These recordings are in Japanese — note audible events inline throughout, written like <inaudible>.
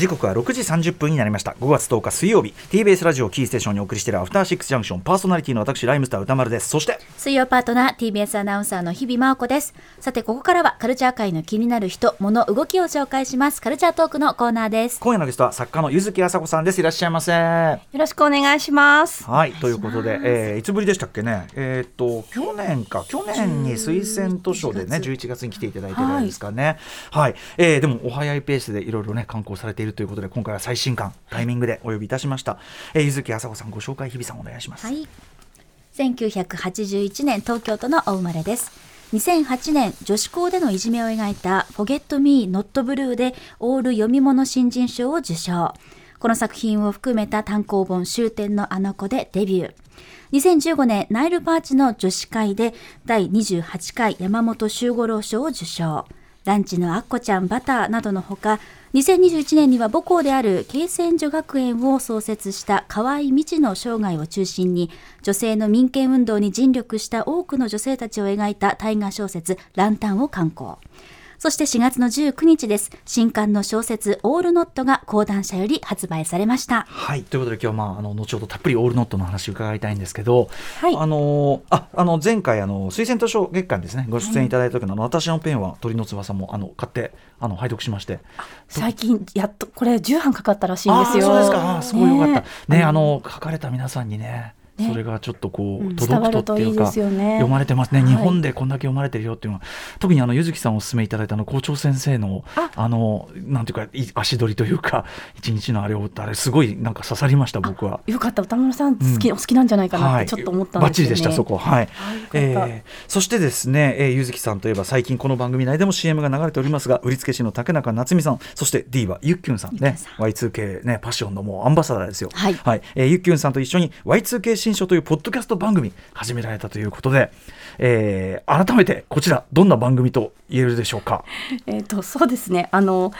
時刻は6時30分になりました。5月10日水曜日。TBS ラジオキーステーションにお送りしているアフターシックスジャンクション。パーソナリティの私ライムスター歌丸です。そして水曜パートナー TBS アナウンサーの日々真央子です。さてここからはカルチャー界の気になる人物動きを紹介します。カルチャートークのコーナーです。今夜のゲストは作家の柚木あさこさんです。いらっしゃいませ。よろしくお願いします。はいということで、えー、いつぶりでしたっけね。えー、っと去年か。去年に推薦図書でね11月。に来ていただいてるんですかね。はい、はい、えー、でもお早いペースでいろいろね刊行されているということで今回は最新刊タイミングでお呼びいたしました、えー、柚木あさこさんご紹介日比さんお願いします、はい、1981年東京都のお生まれです。2008年女子校でのいじめを描いた「Forget Me Not Blue」でオール読み物新人賞を受賞。この作品を含めた単行本終点のあの子でデビュー。2015年ナイルパーチの女子会で第28回山本周五郎賞を受賞。ランチのアッコちゃんバターなどのほか2021年には母校である慶泉女学園を創設した河合道の生涯を中心に女性の民権運動に尽力した多くの女性たちを描いた大河小説ランタンを刊行。そして4月の19日です。新刊の小説オールノットが講談社より発売されました。はい、ということで今日はまああの後ほどたっぷりオールノットの話を伺いたいんですけど、はい、あのああの前回あの推薦図書月間ですねご出演いただいた時の、はい、私のペンは鳥の翼もあの買ってあの拝読しまして、最近やっとこれ10版かかったらしいんですよ。そうですか。すごいよかった。ね、ねあの書かれた皆さんにね。それがちょっとこう、届くとっていうか、読まれてますね、日本でこんだけ読まれてるよっていうのは特にあの柚木さんお勧めいただいたの校長先生のあ。のなんていうか足取りというか <laughs> 一日のあれをあれすごいなんか刺さりました僕は。よかった。歌村さん好き、お好きなんじゃないかなってちょっと思ったんですよね、バッチリでしたそこ。はい、えそしてですね、えー、柚木さんといえば最近この番組内でも CM が流れておりますが売付師の竹中夏美さんそして D はゆっきゅんさん。ね Y2K ねパッションのもうアンバサダーですよ。はい、はい。えー、ゆっきゅんさんと一緒に Y2K 新書というポッドキャストト番組始められたということで、えー、改めてこちらどんな番組と言えるでしょうか？えっとそうですね。あの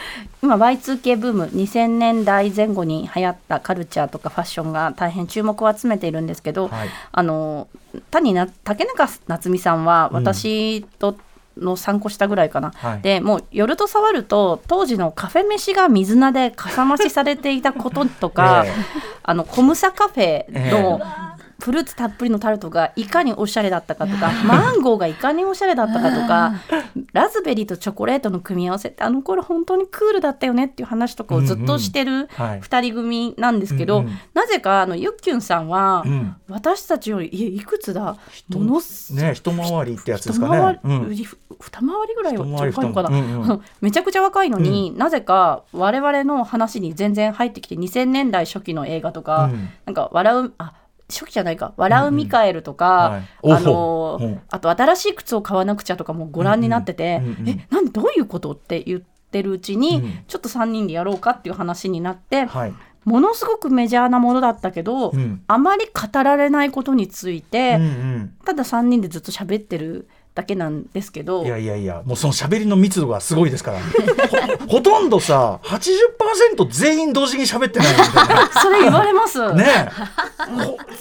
今 Y2K ブーム2000年代前後に流行ったカルチャーとかファッションが大変注目を集めているんですけど、はい、あの単にな竹中夏美さんは私と、の参考したぐらいかな、はい、でもう夜と触ると当時のカフェ飯が水菜でかさ増しされていたこととか、<laughs> えー、あのコムサカフェのフルーツたっぷりのタルトがいかにおしゃれだったかとか <laughs> マンゴーがいかにおしゃれだったかとか <laughs> ラズベリーとチョコレートの組み合わせってあの頃本当にクールだったよねっていう話とかをずっとしてる2人組なんですけど、なぜかあのユッキュンさんは、私たちよりいいくつだ？ものね一回りってやつですかね。二回りぐらい若いのかな、うんうん、<laughs> めちゃくちゃ若いのに、うん、なぜか我々の話に全然入ってきて2000年代初期の映画とか、うん、なんか笑うあ初期じゃないか「笑うミカエル」とか、うんはい、あの、う。ん、あと「新しい靴を買わなくちゃ」とかもご覧になってて「うんうん、えなんどういうこと?」って言ってるうちに、うん、ちょっと3人でやろうかっていう話になって、はい、ものすごくメジャーなものだったけど、あまり語られないことについて、うんうん、ただ3人でずっと喋ってる。だけなんですけど。いやいやいやもうその喋りの密度がすごいですから。ほ <laughs> ほとんどさ80%全員同時に喋ってないみたいな。<laughs> それ言われます。ね。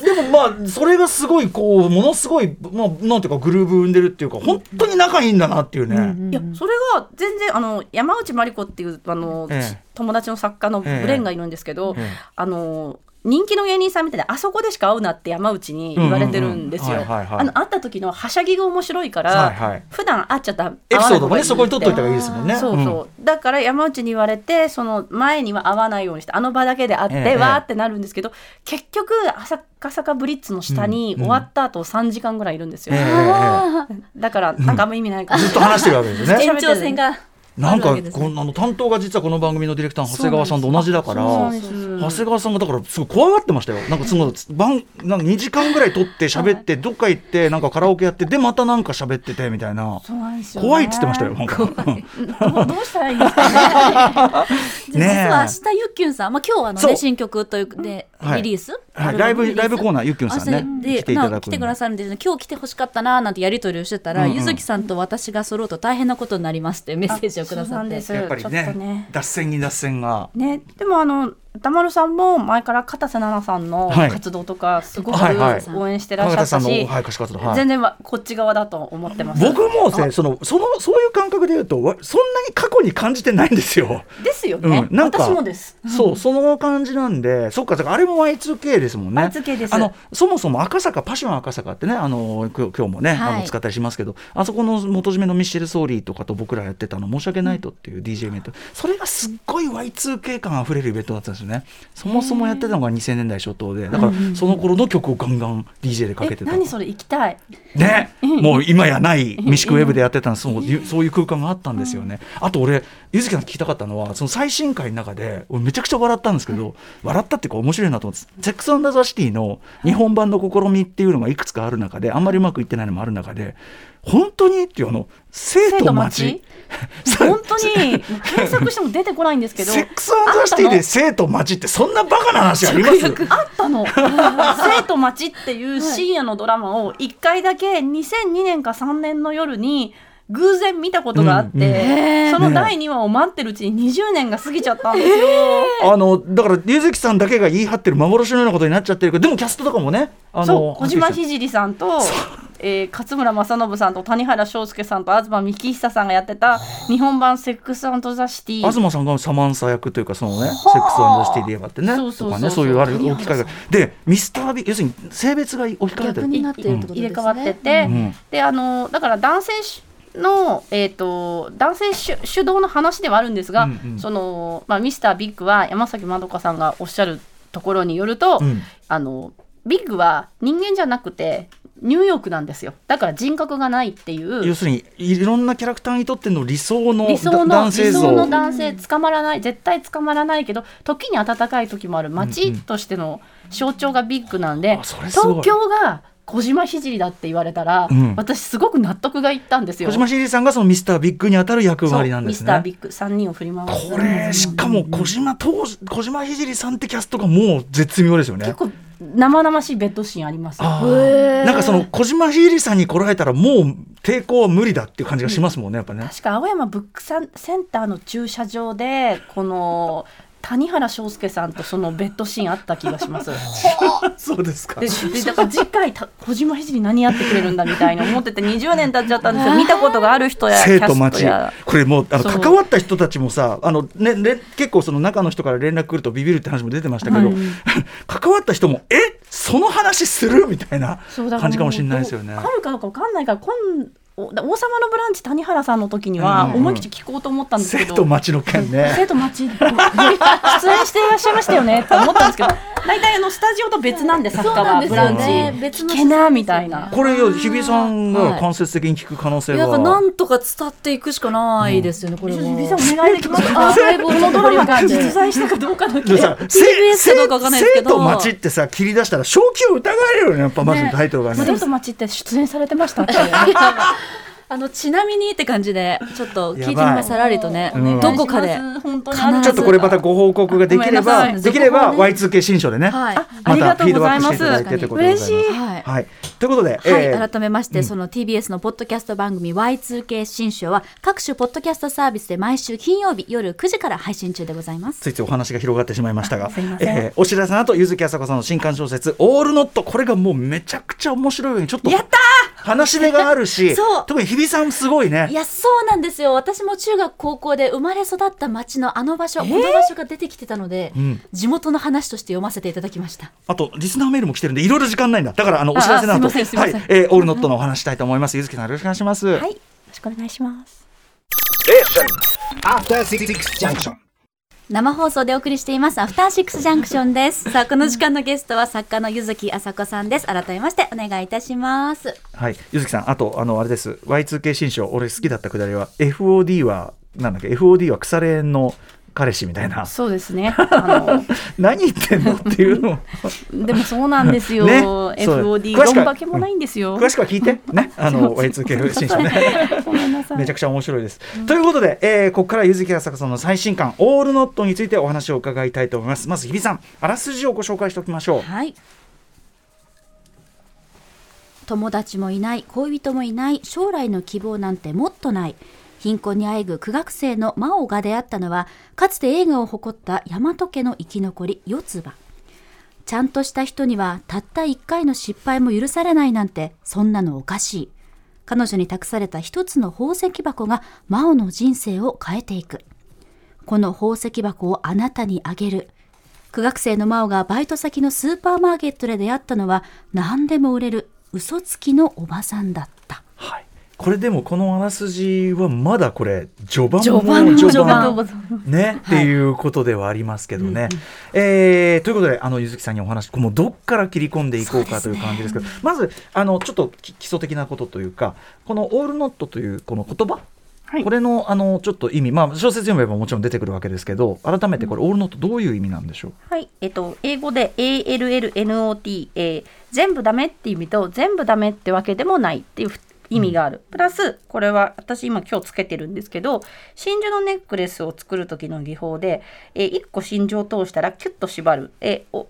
でもまあそれがすごいこうものすごい、まあ、なんていうかグルーブ生んでるっていうか本当に仲いいんだなっていうね、いやそれが全然あの山内真理子っていうあの、ええ、友達の作家のブレンがいるんですけど、え、あの人気の芸人さんみたいなあそこでしか会うなって山内に言われてるんですよ。あの会った時のはしゃぎが面白いから、はいはい、普段会っちゃったエピソードもねそこに取っといた方がいいですもんね。そうそう、うん、だから山内に言われてその前には会わないようにしてあの場だけで会って、ええ、わーってなるんですけど結局赤坂ブリッツの下に終わった後3時間ぐらいいるんですよ。え、だからなんかあんま意味ないから、ずっと話してるわけですね。延長線がなんかこのあの担当が実はこの番組のディレクターの長谷川さんと同じだから長谷川さんがだからすごい怖がってましたよ。なんかその番なんか2時間ぐらい撮って喋ってどっか行ってなんかカラオケやってでまたなんか喋っててみたいな。怖いっつってましたよなんか。<laughs> どうしたらいいですかね。<laughs> 実は明日ゆっきゅんさんまあ今日あのね新曲というでリリース？はい。ライブライブコーナーゆっきゅんさんね。来ていただく来てくださるんです今日来てほしかったななんてやり取りをしてたらゆずきさんと私が揃うと大変なことになりますってメッセージをくださって。やっぱりね脱線に脱線が。ねでもあの歌丸さんも前から片瀬奈々さんの活動とかすごく応援してらっしゃったし、全然こっち側だと思ってます。僕もねそのそのそういう感覚で言うとそんなに過去に感じてないんですよ。ですよね、うん、なんか私もです。そうその感じなんでそっかあれも Y2K ですもんね。Y2K です。あのそもそも赤坂パション赤坂ってねあの今日もね、はい、あの使ったりしますけどあそこの元締めのミッシェル・ソーリーとかと僕らやってたの申し訳ないとっていう DJ イベント、それがすっごい Y2K 感あふれるイベントだったんですよね。そもそもやってたのが2000年代初頭でだからその頃の曲をガンガン DJ でかけてた、何それ行きたい？ね。もう今やないミシクウェブでやってたそうそういう空間があったんですよね、あと俺ゆずきさん聞きたかったのはその最新回の中で俺めちゃくちゃ笑ったんですけど、笑ったっていうか面白いなと思って「セックス・アンダー・ザ・シティ」の日本版の試みっていうのがいくつかある中であんまりうまくいってないのもある中で本当にっていうあの生と町 <laughs> 本当に検索しても出てこないんですけどセックスアンダーシティで生と町ってそんなバカな話あります？あったの。<laughs> 生と町っていう深夜のドラマを1回だけ2002年か3年の夜に偶然見たことがあって、うんうん、その第2話を待ってるうちに20年が過ぎちゃったんですよ。あのだから柚月さんだけが言い張ってる幻のようなことになっちゃってるけどでもキャストとかもねあの小島聖さんとえー、勝村政信さんと谷原章介さんと東幹久さんがやってた日本版セックスザ・シティ。東さんがサマンサ役というかそのねセックスザ・シティで言えばってねとかねそういうあれ置き換えが。でミスタービ要するに性別が置き換えてる。入れ替わってて、うん、であのだから男性の、えーと、男性主主導の話ではあるんですが、うんうん、そのまあ、ミスタービッグは山崎まどかさんがおっしゃるところによると、うん、あのビッグは人間じゃなくてニューヨークなんですよ。だから人格がないっていう。要するにいろんなキャラクターにとっての理想の理想の男性理想の男性捕まらない絶対捕まらないけど時に温かい時もある街としての象徴がビッグなんで、うんうん、東京が小島聖だって言われたら、うん、私すごく納得がいったんですよ。小島聖さんがそのミスタービッグに当たる役割なんですね。ミスタービッグ3人を振り回す。これしかも小島当時小島聖さんってキャストがもう絶妙ですよね。結構生々しいベッドシーンありますなんかその小島ひさんに来られたらもう抵抗は無理だっていう感じがしますもんねやっぱね。確か青山ブックセンターの駐車場でこの谷原章介さんとそのベッドシーンあった気がします。そうですか。でだから次回小島ひじり何やってくれるんだみたいに思ってて20年経っちゃったんですよ。見たことがある人や生徒待ち。これもうあの関わった人たちもさあのねね結構その中の人から連絡来るとビビるって話も出てましたけど、はい、<laughs> 関わった人もえ？その話する？みたいな感じかもしれないですよね。あるかどうかわかんないから今王様のブランチ谷原さんの時には思い切って聞こうと思ったんですけど、生徒町の件ね。生徒町出演していらっしゃいましたよねって思ったんですけど大体あのスタジオと別なんで作家はブランチ。聞けなみたいな。これ日比さんが間接的に聞く可能性は、はい、なんとか伝っていくしかないですよね、これ日比さんお願いできますアーカイブのドラマが実在したかどうかだけ TBS かどうかわかんないですけど。生徒町ってさ切り出したら正気を疑われるよねやっぱまずタイトルがね。生徒町って出演されてましたって <laughs> あのちなみにって感じでちょっと聞いてみますさらりとね、どこかで。ちょっとこれまたご報告ができればできれば Y2K 新書でね、はい、またフィードバックしていただいてということでござい。ます。はい、ということで、はい、改めまして、その TBS のポッドキャスト番組 Y2K 新書は各種ポッドキャストサービスで毎週金曜日夜9時から配信中でございます。ついついお話が広がってしまいましたが、えー、お知らせの後柚木あさこさんの新刊小説オールノットこれがもうめちゃくちゃ面白いようにちょっとやった話し目があるし、特に日比さんすごいね。いやそうなんですよ。私も中学高校で生まれ育った町のあの場所、えー、この場所が出てきてたので、うん、地元の話として読ませていただきました。あとリスナーメールも来てるんでいろいろ時間ないんだ。だからあのお知らせの後はい、えー、オールノットのお話したいと思います。ゆずきさんよろしくお願いします。はい。よろしくお願いします生放送でお送りしていますアフターシックスジャンクションです。<laughs> さあこの時間のゲストは作家の柚木あさこさんです。改めましてお願いいたします。はい。柚木さんあとあのあれです。Y2K 新書俺好きだったくだりは FOD はなんだっけ FOD は腐れ縁の彼氏みたいな。そうですね。<laughs> あの何言ってんのっていうのでもそうなんですよ、ね。FOD 詳しくはどんだけもないんですよ、詳しくは聞いて。ね。あの Y2K 新書ね。ごめちゃくちゃ面白いです。ということで、えーここから柚木浅香さんの最新刊「オールノット」についてお話を伺いたいと思います。まず日比さんあらすじをご紹介しておきましょう。はい。友達もいない恋人もいない将来の希望なんてもっとない貧困にあえぐ苦学生の真央が出会ったのはかつて映画を誇った大和家の生き残り四つ葉。ちゃんとした人にはたった一回の失敗も許されないなんてそんなのおかしい。彼女に託された一つの宝石箱が真央の人生を変えていく。この宝石箱をあなたにあげる。苦学生の真央がバイト先のスーパーマーケットで出会ったのは何でも売れる嘘つきのおばさんだった。はい、これでもこのあらすじはまだこれ序盤序盤も序序盤。盤ね、っていうことではありますけどね。えーということであの柚木さんにお話もうどっから切り込んでいこうかという感じですけどまずあのちょっとき基礎的なことというかこの「オールノット」というこの言葉。はい。これのあのちょっと意味、まあ、小説読めばもちろん出てくるわけですけど改めてこれ、オールノットどういう意味なんでしょう？はい、えっと、英語で ALLNOT、えー全部ダメっていう意味と全部ダメってわけでもないっていう意味がある、プラスこれは私今今日つけてるんですけど真珠のネックレスを作る時の技法で、え1個真珠を通したらキュッと縛る、えーお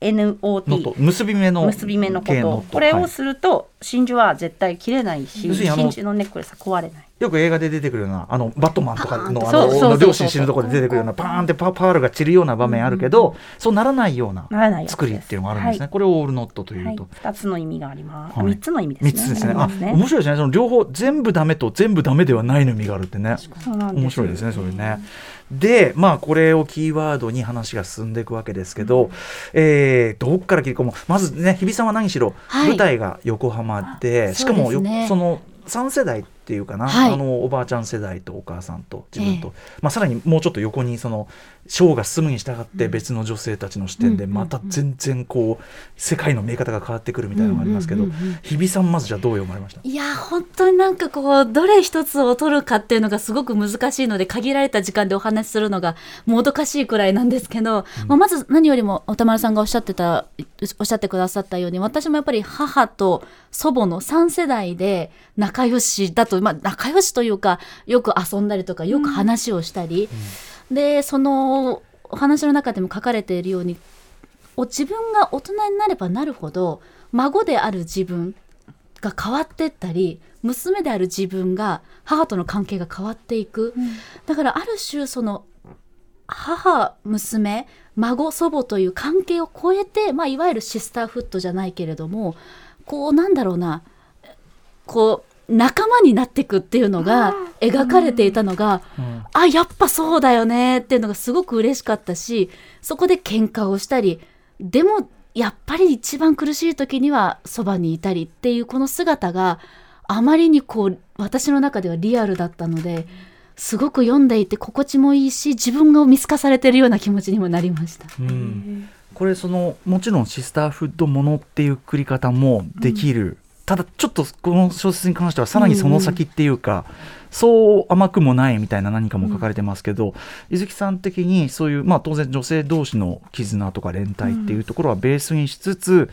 ト結び目の結び目のことこれはいをすると真珠は絶対切れないし真珠のネックレスは壊れない。よく映画で出てくるようなあのバットマンとかの両親死ぬところで出てくるようなパーンってパパールが散るような場面あるけど、そうならないような作りっていうのがあるんですね、はいこれをオールノットというはい、と。2つの意味があります。はい3つの意味ですね。三つですね。あ、面白いですね。その両方全部ダメと全部ダメではないの意味があるってね。面白いですね、それね。で、まあこれをキーワードに話が進んでいくわけですけど、えーどっから切り込むまずね、日比さんは何しろ、はい。舞台が横浜で、しかもよその3世代っていうかな、はい。あのおばあちゃん世代とお母さんと自分と、まあ、さらにもうちょっと横にそのショーが進むに従って別の女性たちの視点でうん。また全然こう世界の見え方が変わってくるみたいなのがありますけど、うんうんうんうん。日比さんまずじゃあどう読まれました？いや本当になんかこうどれ一つを取るかっていうのがすごく難しいので限られた時間でお話しするのがもどかしいくらいなんですけど、まあ、まず何よりも歌丸さんがおっしゃってたおっしゃってくださったように私もやっぱり母と祖母の3世代で仲良しだと、まあ、仲良しというかよく遊んだりとかよく話をしたり、でそのお話の中でも書かれているようにお自分が大人になればなるほど孫である自分が変わってったり娘である自分が母との関係が変わっていく、だからある種その母娘孫祖母という関係を超えて、まあ、いわゆるシスターフットじゃないけれどもこうなんだろうなこう仲間になっていくっていうのが描かれていたのが、うん。あやっぱそうだよねっていうのがすごく嬉しかったしそこで喧嘩をしたりでもやっぱり一番苦しい時にはそばにいたりっていうこの姿があまりにこう私の中ではリアルだったのですごく読んでいて心地もいいし自分が見透かされてるような気持ちにもなりました。うん。これそのもちろんシスターフッドものっていうくり方もできる、ただちょっとこの小説に関してはさらにその先っていうか、そう甘くもないみたいな何かも書かれてますけど、伊月さん的にそういう、まあ、当然女性同士の絆とか連帯っていうところはベースにしつつ、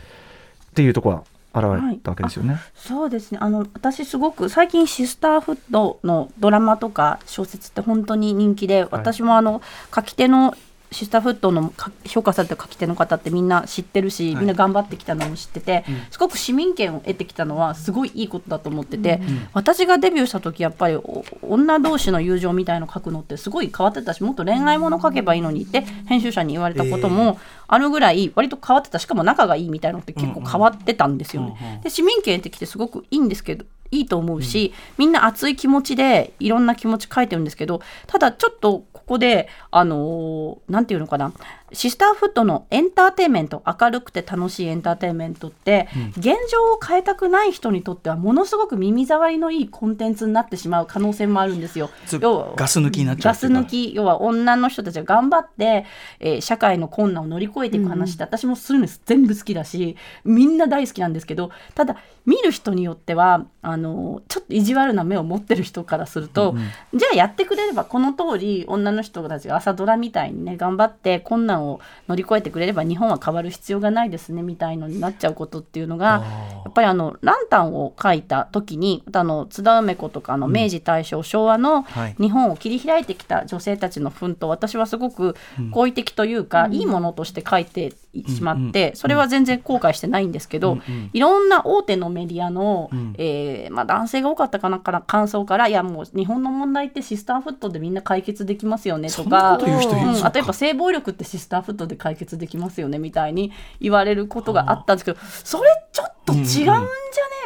っていうところは現れたわけですよね。そうですね。あの私すごく最近シスターフッドのドラマとか小説って本当に人気で、私もあの書き手のシスターフッドのか評価された書き手の方ってみんな知ってるし、はい。みんな頑張ってきたのも知ってて、うん。すごく市民権を得てきたのはすごいいいことだと思ってて、私がデビューした時やっぱりお女同士の友情みたいの書くのってすごい変わってたしもっと恋愛もの書けばいいのにって編集者に言われたこともあるぐらい割と変わってたしかも仲がいいみたいなのって結構変わってたんですよね。で市民権得てきてすごくいいんですけどいいと思うし、みんな熱い気持ちでいろんな気持ち書いてるんですけどただちょっとここであのーなんていうのかな。シスターフットのエンターテインメント明るくて楽しいエンターテインメントって、うん、現状を変えたくない人にとってはものすごく耳障りのいいコンテンツになってしまう可能性もあるんですよ。要はガス抜きになっちゃうガス抜き要は女の人たちが頑張って、えー、社会の困難を乗り越えていく話って、うん、私もそういうの全部好きだしみんな大好きなんですけどただ見る人によってはあのちょっと意地悪な目を持ってる人からすると、うんじゃあやってくれればこの通り女の人たちが朝ドラみたいにね頑張って困難を乗り越えてくれれば日本は変わる必要がないですねみたいのになっちゃうことっていうのがやっぱりあのランタンを書いた時にあの津田梅子とかの明治大正、うん、昭和の日本を切り開いてきた女性たちの奮闘私はすごく好意的というか、うん、いいものとして書いてしまって、それは全然後悔してないんですけど、いろんな大手のメディアの、えー、まあ、男性が多かったかなから感想からいやもう日本の問題ってシスターフットでみんな解決できますよねとか、うん、例えば性暴力ってシスターフットで解決できますよねみたいに言われることがあったんですけどそれっと違うんじゃね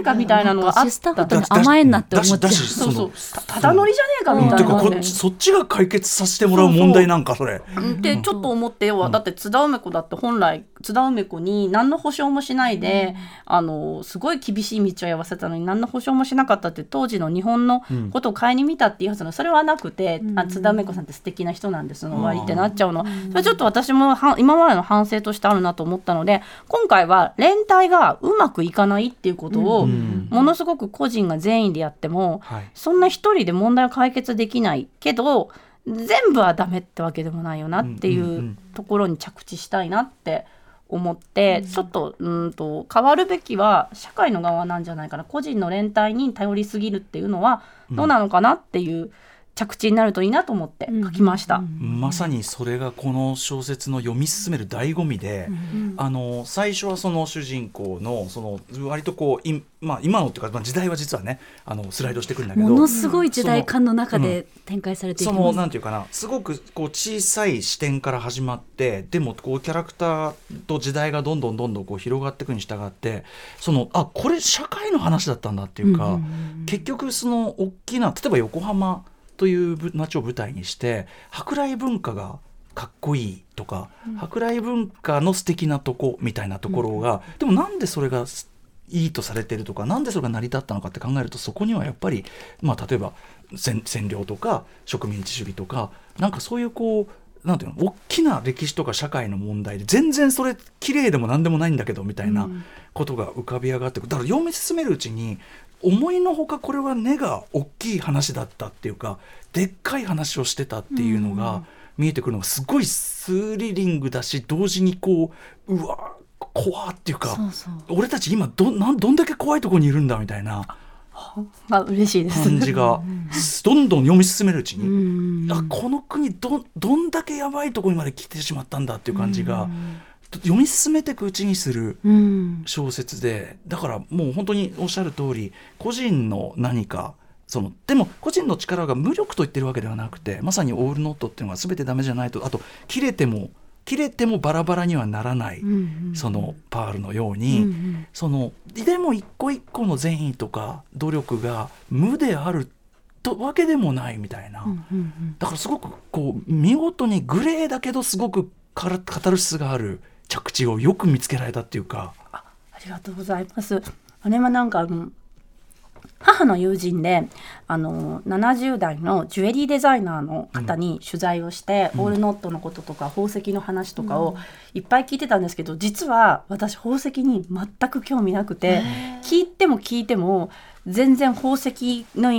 えかみたいなのがあった、うん、シスターフットに甘えんなって思っちゃう。そうそう。ただ乗りじゃねえかみたいな、うん、そっちが解決させてもらう問題なんかそれ。でちょっと思っては、だって津田梅子だって本来津田梅子に何の保証もしないで、あのすごい厳しい道をやわせたのに何の保証もしなかったって当時の日本のことを顧みたっていうはずの。それはなくて、あ津田梅子さんって素敵な人なんですの終わりってなっちゃうの、それちょっと私もは今までの反省としてあるなと思ったので今回は連帯がうまくいかないっていうことを、ものすごく個人が善意でやっても、そんな一人で問題を解決できないけど全部はダメってわけでもないよなっていうところに着地したいなって思って、ちょっとうんと変わるべきは社会の側なんじゃないかな個人の連帯に頼りすぎるっていうのはどうなのかなっていう。着地になるといいなと思って書きました、まさにそれがこの小説の読み進める醍醐味で、うん、あの最初はその主人公のその割とこうい、まあ、今のっていうか、まあ、時代は実はねあのスライドしてくるんだけどものすごい時代感の中で展開されていきます、うん、そのなんていうかなすごくこう小さい視点から始まってでもこうキャラクターと時代がどんどんどんどんこう広がっていくに従ってそのあこれ社会の話だったんだっていうか、結局その大きな例えば横浜という街を舞台にして舶来文化がかっこいいとか、うん、舶来文化の素敵なとこみたいなところが、うん、でもなんでそれがいいとされてるとかなんでそれが成り立ったのかって考えるとそこにはやっぱり、まあ、例えば占領とか植民地主義とかなんかそういうこうなんていうの大きな歴史とか社会の問題で全然それ綺麗でも何でもないんだけどみたいなことが浮かび上がってくる。だから読み進めるうちに思いのほかこれは根が大きい話だったっていうかでっかい話をしてたっていうのが見えてくるのがすごいスリリングだし同時にこううわ怖っていうか俺たち今どなんどんだけ怖いところにいるんだみたいな。あ嬉しいです感じがどんどん読み進めるうちにあこの国どどんだけやばいところにまで来てしまったんだっていう感じが読み進めていくうちにする小説で、だからもう本当におっしゃる通り個人の何かそのでも個人の力が無力と言ってるわけではなくてまさにオールノットっていうのは全てダメじゃないとあと切れても切れてもバラバラにはならない、そのパールのように、そのでも一個一個の善意とか努力が無であるとわけでもないみたいな、だからすごくこう見事にグレーだけどすごくカタルシスがある着地をよく見つけられたっていうか。あありがとうございます。あれはなんかあの母の友人であの70代のジュエリーデザイナーの方に取材をして、うん、オールノットのこととか宝石の話とかをいっぱい聞いてたんですけど実は私宝石に全く興味なくて聞いても聞いても全然宝石の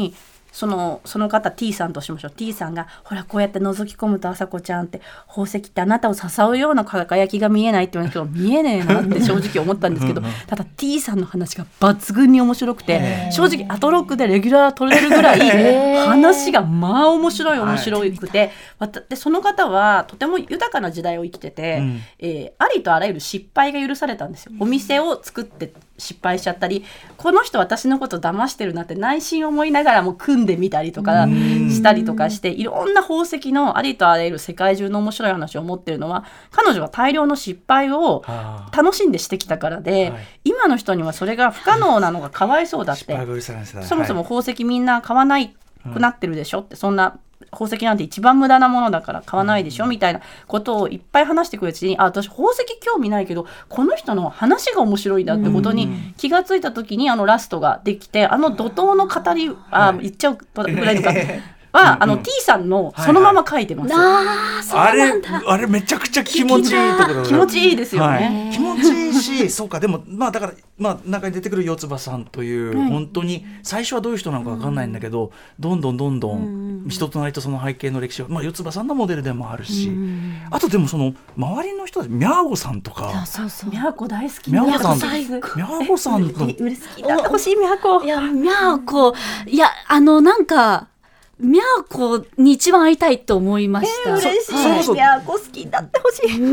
そのその方 T さんとしましょう。T さんがほらこうやって覗き込むと朝子ちゃんって宝石ってあなたを支うような輝きが見えないって言うんですけど見えねえなって正直思ったんですけどただ T さんの話が抜群に面白くて正直アトロックでレギュラー取れるぐらい話がまあ面白い面白くてでその方はとても豊かな時代を生きてて、うん、えー、ありとあらゆる失敗が許されたんですよ。お店を作って失敗しちゃったりこの人私のこと騙してるなって内心思いながらも組んでみたりとかしたりとかしていろんな宝石のありとあらゆる世界中の面白い話を持ってるのは彼女は大量の失敗を楽しんでしてきたからで、はい、今の人にはそれが不可能なのがかわいそうだって。そもそも宝石みんな買わないくなってるでしょってそんな宝石なんて一番無駄なものだから買わないでしょ？みたいなことをいっぱい話してくるうちにあ私宝石興味ないけどこの人の話が面白いんだってことに気がついた時にあのラストができてあの怒涛の語りあ言っちゃうぐらいのかは、あの T さんのそのまま書いてます。ああ、そうあれなんだ。あれめちゃくちゃ気持ちいいところ気持ちいいですよはね。い、気持ちいいしそうかでもまあだからまあ中に出てくる四つ葉さんという、はい。本当に最初はどういう人なのかわかんないんだけど、どんどんどんどん人となりとその背景の歴史を、まあ、四つ葉さんのモデルでもあるし、あとでもその周りの人たちミャーゴさんとか。そうそう。みやこ大好き。ミャーゴさん最ミャーゴさんとうれ好きだってほしいみやこい。や、みゃーこ、いや、あの、なんか、みゃーこに一番会いたいと思いました。嬉しい。そうそうみやこ好きだってほしい。う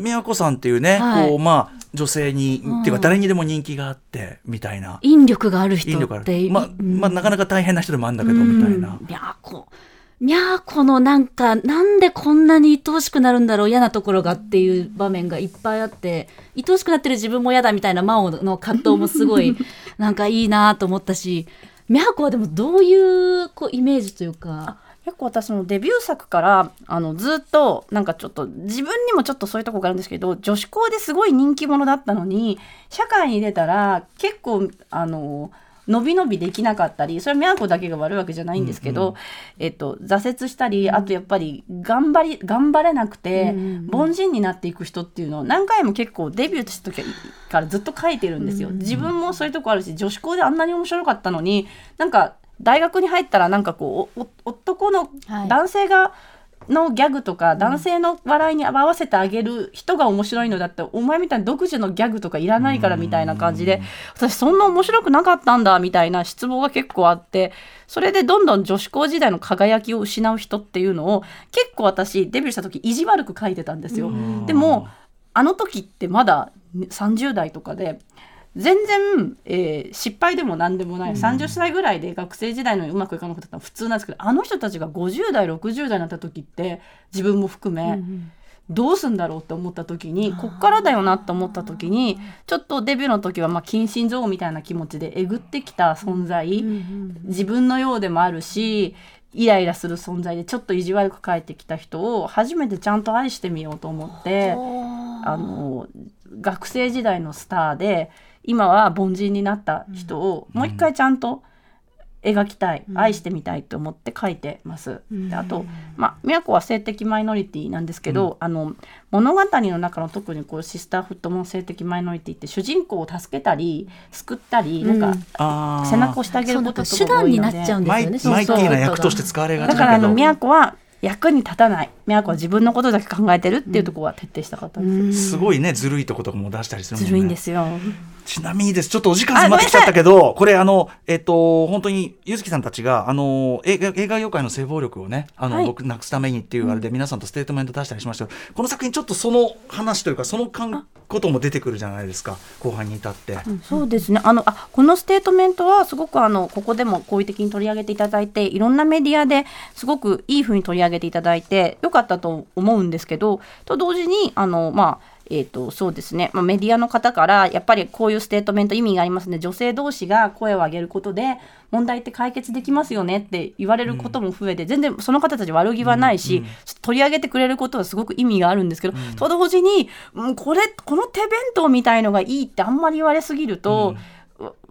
ん。宮子さんっていうね、はいこうまあ女性に、うんっていうか誰にでも人気があってみたいな引力がある人引力あって。るまあ、うんまあなかなか大変な人でもあるんだけどみたいな。みゃーこ。みゃーこのなんか、なんでこんなに愛おしくなるんだろう、嫌なところがっていう場面がいっぱいあって、愛おしくなってる自分も嫌だみたいな真央の葛藤もすごい、<laughs> なんかいいなと思ったし、みゃーこはでもどういうこうイメージというか、結構私のデビュー作からあのずっとなんかちょっと自分にもちょっとそういうとこがあるんですけど女子校ですごい人気者だったのに社会に出たら結構あの伸び伸びできなかったりそれは宮子だけが悪いわけじゃないんですけど、えっと、挫折したりあとやっぱり頑張り頑張れなくて凡人になっていく人っていうのを何回も結構デビューした時からずっと書いてるんですよ。自分もそういうとこあるし女子校であんなに面白かったのになんか大学に入ったらなんかこう男のはい。男性が、のギャグとか男性の笑いに合わせてあげる人が面白いのだってお前みたいな独自のギャグとかいらないからみたいな感じで私そんな面白くなかったんだみたいな失望が結構あってそれでどんどん女子校時代の輝きを失う人っていうのを結構私デビューした時意地悪く書いてたんですよ。でもあの時ってまだ30代とかで全然、えー失敗でも何でもない、30歳ぐらいで学生時代のうまくいかなかったのは普通なんですけどあの人たちが50代60代になった時って自分も含め、どうすんだろうって思った時にこっからだよなって思った時にちょっとデビューの時はまあ近親憎悪みたいな気持ちでえぐってきた存在、自分のようでもあるしイライラする存在でちょっと意地悪く帰ってきた人を初めてちゃんと愛してみようと思ってあの学生時代のスターで今は凡人になった人をもう一回ちゃんと描きたい、愛してみたいと思って書いてます。であと、まあ、宮子は性的マイノリティなんですけど、あの物語の中の特にこうシスターフットも性的マイノリティって主人公を助けたり救ったり、なんか背中を押してあげることと手かが多いので。段になっちゃうんですよね。マイティーな役として使われがちだからあの宮子は役に立たない。宮子は自分のことだけ考えてるっていうところは徹底したかったんですよ、すごいねずるいとことかも出したりするもんね。ずるいんですよ。ちなみにです。ちょっとお時間迫ってきちゃったけどこれあのえっと本当にゆずきさんたちがあの映画映画業界の性暴力をねあの、はい。僕なくすためにっていうあれで皆さんとステートメント出したりしましたけど、この作品ちょっとその話というかそのかんことも出てくるじゃないですか後半に至って。そうですね。あのあこのステートメントはすごくあのここでも好意的に取り上げていただいていろんなメディアですごくいいふうに取り上げていただいてよかったと思うんですけどと同時にあのまあえー、とそうですね、まあ、メディアの方からやっぱりこういうステートメント意味がありますね。女性同士が声を上げることで問題って解決できますよねって言われることも増えて、全然その方たち悪気はないし、取り上げてくれることはすごく意味があるんですけど、と同時に、うん、これこの手弁当みたいのがいいってあんまり言われすぎると。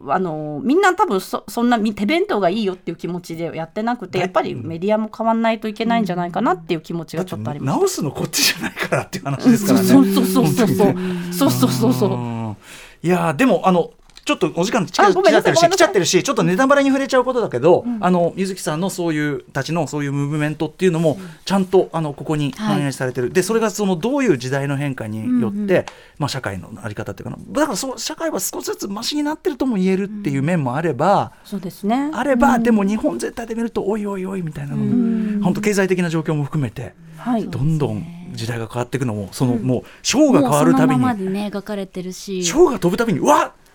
あのみんな多分そそんなみ手弁当がいいよっていう気持ちでやってなくてやっぱりメディアも変わんないといけないんじゃないかなっていう気持ちがちょっとあります。直すのこっちじゃないからっていう話ですからね。そうそうそうそうそう。そうそうそうそう。うん。いやーでもあのちょっとお時間近来ちちゃってるしちょっとネタバレに触れちゃうことだけど、あのゆずきさんのそういうたちのそういうムーブメントっていうのもちゃんとあのここに反映されてる、でそれがそのどういう時代の変化によって、まあ、社会のあり方っていうかな。だからそう社会は少しずつマシになってるとも言えるっていう面もあれば、そうですね。あれば、でも日本全体で見るとおいおいおいみたいなのも、本当経済的な状況も含めてはい。どんどん時代が変わっていくのもその、もうショーが変わるたびに。もうそのままでね描かれてるし。ショーが飛ぶたびに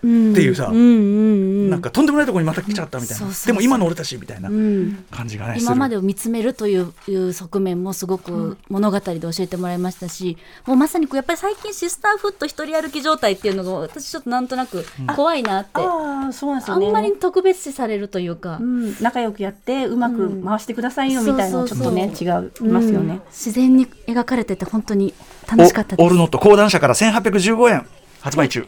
うわいうさ、うんうんなんかとんでもないところにまた来ちゃったみたいな、そうそうそう。でも今の俺たちみたいなうん。感じがね、今まですを見つめるといういう側面もすごく物語で教えてもらいましたし、もうまさにこうやっぱり最近シスターフット一人歩き状態っていうのが私ちょっとなんとなく怖いなって、ああそうなんですよね。あんまり特別視されるというか、うん、仲良くやってうまく回してくださいよみたいなのちょっとね、そう違いますよね、自然に描かれてて本当に楽しかったです。おオールノット講談社から1815円発売中、